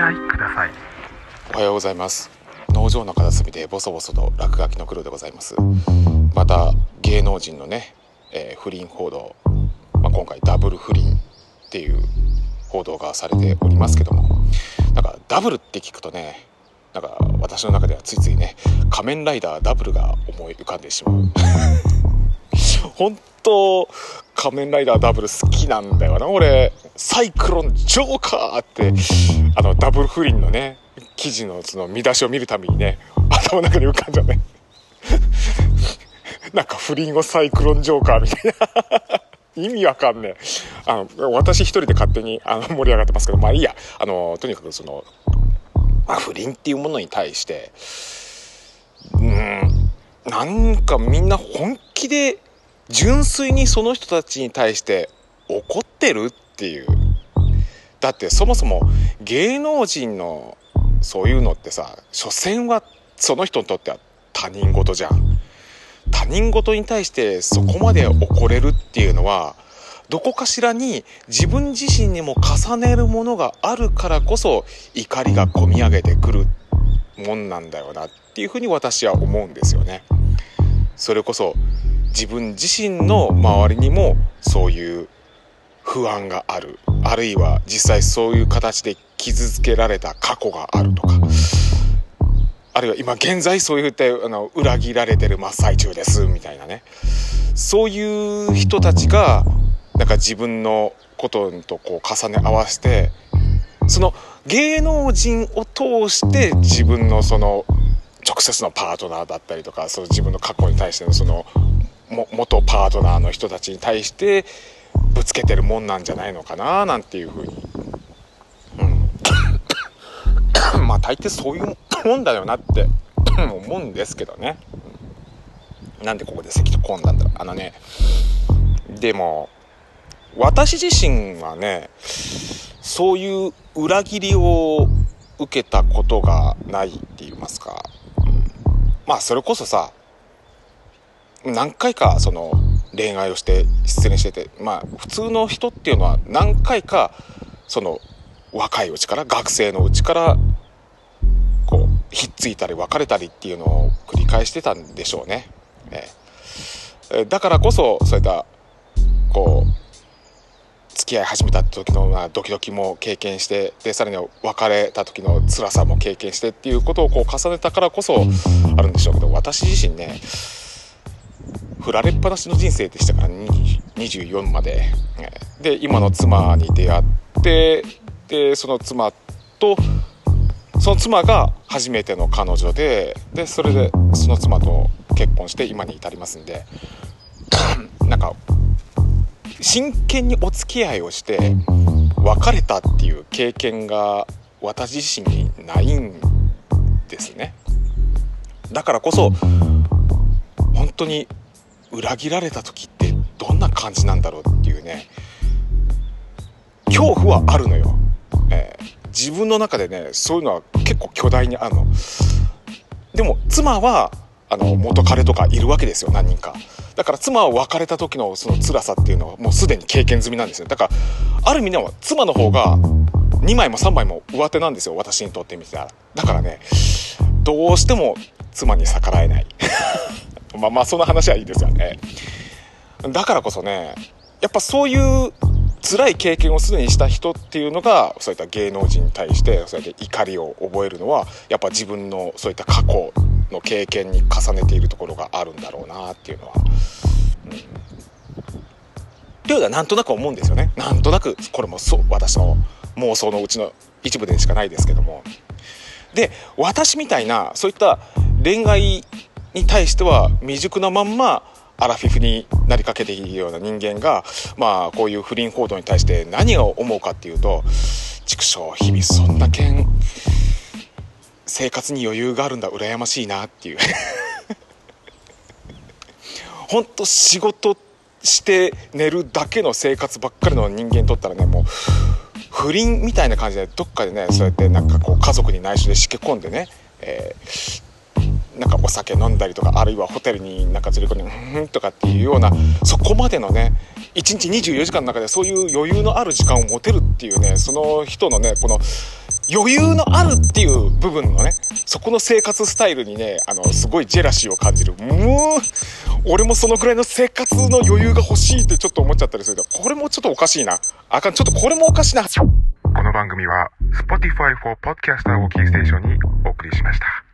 合いください。おはようございます。農場の片隅でボソボソと落書きの黒でございます。また芸能人のね、えー不倫報道、まあ、今回ダブル不倫っていう報道がされておりますけども。なんかダブルって聞くとねなんか私の中ではついついね仮面ライダーダブルが思い浮かんでしまう。本当仮面ライダーダブル好きなんだよな俺。サイクロンジョーカーってあのダブル不倫のね記事のその見出しを見るたびにね頭の中に浮かんじゃうね。なんか不倫をサイクロンジョーカーみたいな。意味わかんねえ。あの私一人で勝手にあの盛り上がってますけどまあいいや。あのとにかくその、まあ、不倫っていうものに対してうんなんかみんな本気で純粋にその人たちに対して怒ってるっていうだってそもそも芸能人のそういうのってさ所詮はその人にとっては他人事じゃん他人事に対してそこまで怒れるっていうのはどこかしらに自分自身にも重ねるものがあるからこそ怒りがこみ上げてくるもんなんだよなっていうふうに私は思うんですよね。それこそ自分自身の周りにもそういう不安がある。あるいは実際そういう形で傷つけられた過去があるとか。あるいは今現在そういったあの裏切られてる真っ最中ですみたいなね。そういう人たちがなんか自分のこととこう重ね合わせてその芸能人を通して自分のその直接のパートナーだったりとかその自分の過去に対してのその元パートナーの人たちに対してぶつけてるもんなんじゃないのかななんていうふうに、うん、まあ大抵そういうもんだよなって 思うんですけどね。なんでここで席と込んだんだろう。あのねでも私自身はねそういう裏切りを受けたことがないって言いますか、うん。まあそれこそさ何回かその恋愛をして失恋しててまあ普通の人っていうのは何回かその若いうちから学生のうちからこうひっついたり別れたりっていうのを繰り返してたんでしょうね。ええだからこそそういったこう付き合い始めた時のまあドキドキも経験してでさらには別れた時の辛さも経験してっていうことをこう重ねたからこそあるんでしょうけど私自身ね振られっぱなしの人生でしたから24まで。で今の妻に出会ってでその妻とその妻が初めての彼女ででそれでその妻と結婚して今に至りますんで。なんか真剣にお付き合いをして別れたっていう経験が私自身にないんですね。だからこそ本当に裏切られた時ってどんな感じなんだろうっていうね。恐怖はあるのよ、えー自分の中でねそういうのは結構巨大にあるの。でも妻はあの元彼とかいるわけですよ何人か。だから妻は別れた時のその辛さっていうのはもうすでに経験済みなんですよ。だからある意味では妻の方が2枚も3枚も上手なんですよ私にとってみたら。だからねどうしても妻に逆らえない。まあまあその話はいいですよねだからこそねやっぱそういう辛い経験をすでにした人っていうのがそういった芸能人に対してそうやって怒りを覚えるのはやっぱ自分のそういった過去の経験に重ねているところがあるんだろうなっていうのは。うん、というのはなんとなく思うんですよね。なんとなくこれもそう私の妄想のうちの一部でしかないですけども。で私みたいなそういった恋愛に対しては未熟なまんまアラフィフになりかけているような人間がまあこういう不倫報道に対して何を思うかっていうと畜生日々そんだけん生活に余裕があるんだ羨ましいなっていう。ほんと仕事して寝るだけの生活ばっかりの人間にとったらねもう不倫みたいな感じでどっかでねそうやってなんかこう家族に内緒でしけ込んでね、えーなんかお酒飲んだりとかあるいはホテルになんか連れ込んで「うん」とかっていうようなそこまでのね1日24時間の中でそういう余裕のある時間を持てるっていうねその人のねこの余裕のあるっていう部分のね、そこの生活スタイルにね、あの、すごいジェラシーを感じる。もう、俺もそのくらいの生活の余裕が欲しいってちょっと思っちゃったりするけどこれもちょっとおかしいな。あかん、ちょっとこれもおかしいな。この番組は Spotify for Podcaster をキーステーションにお送りしました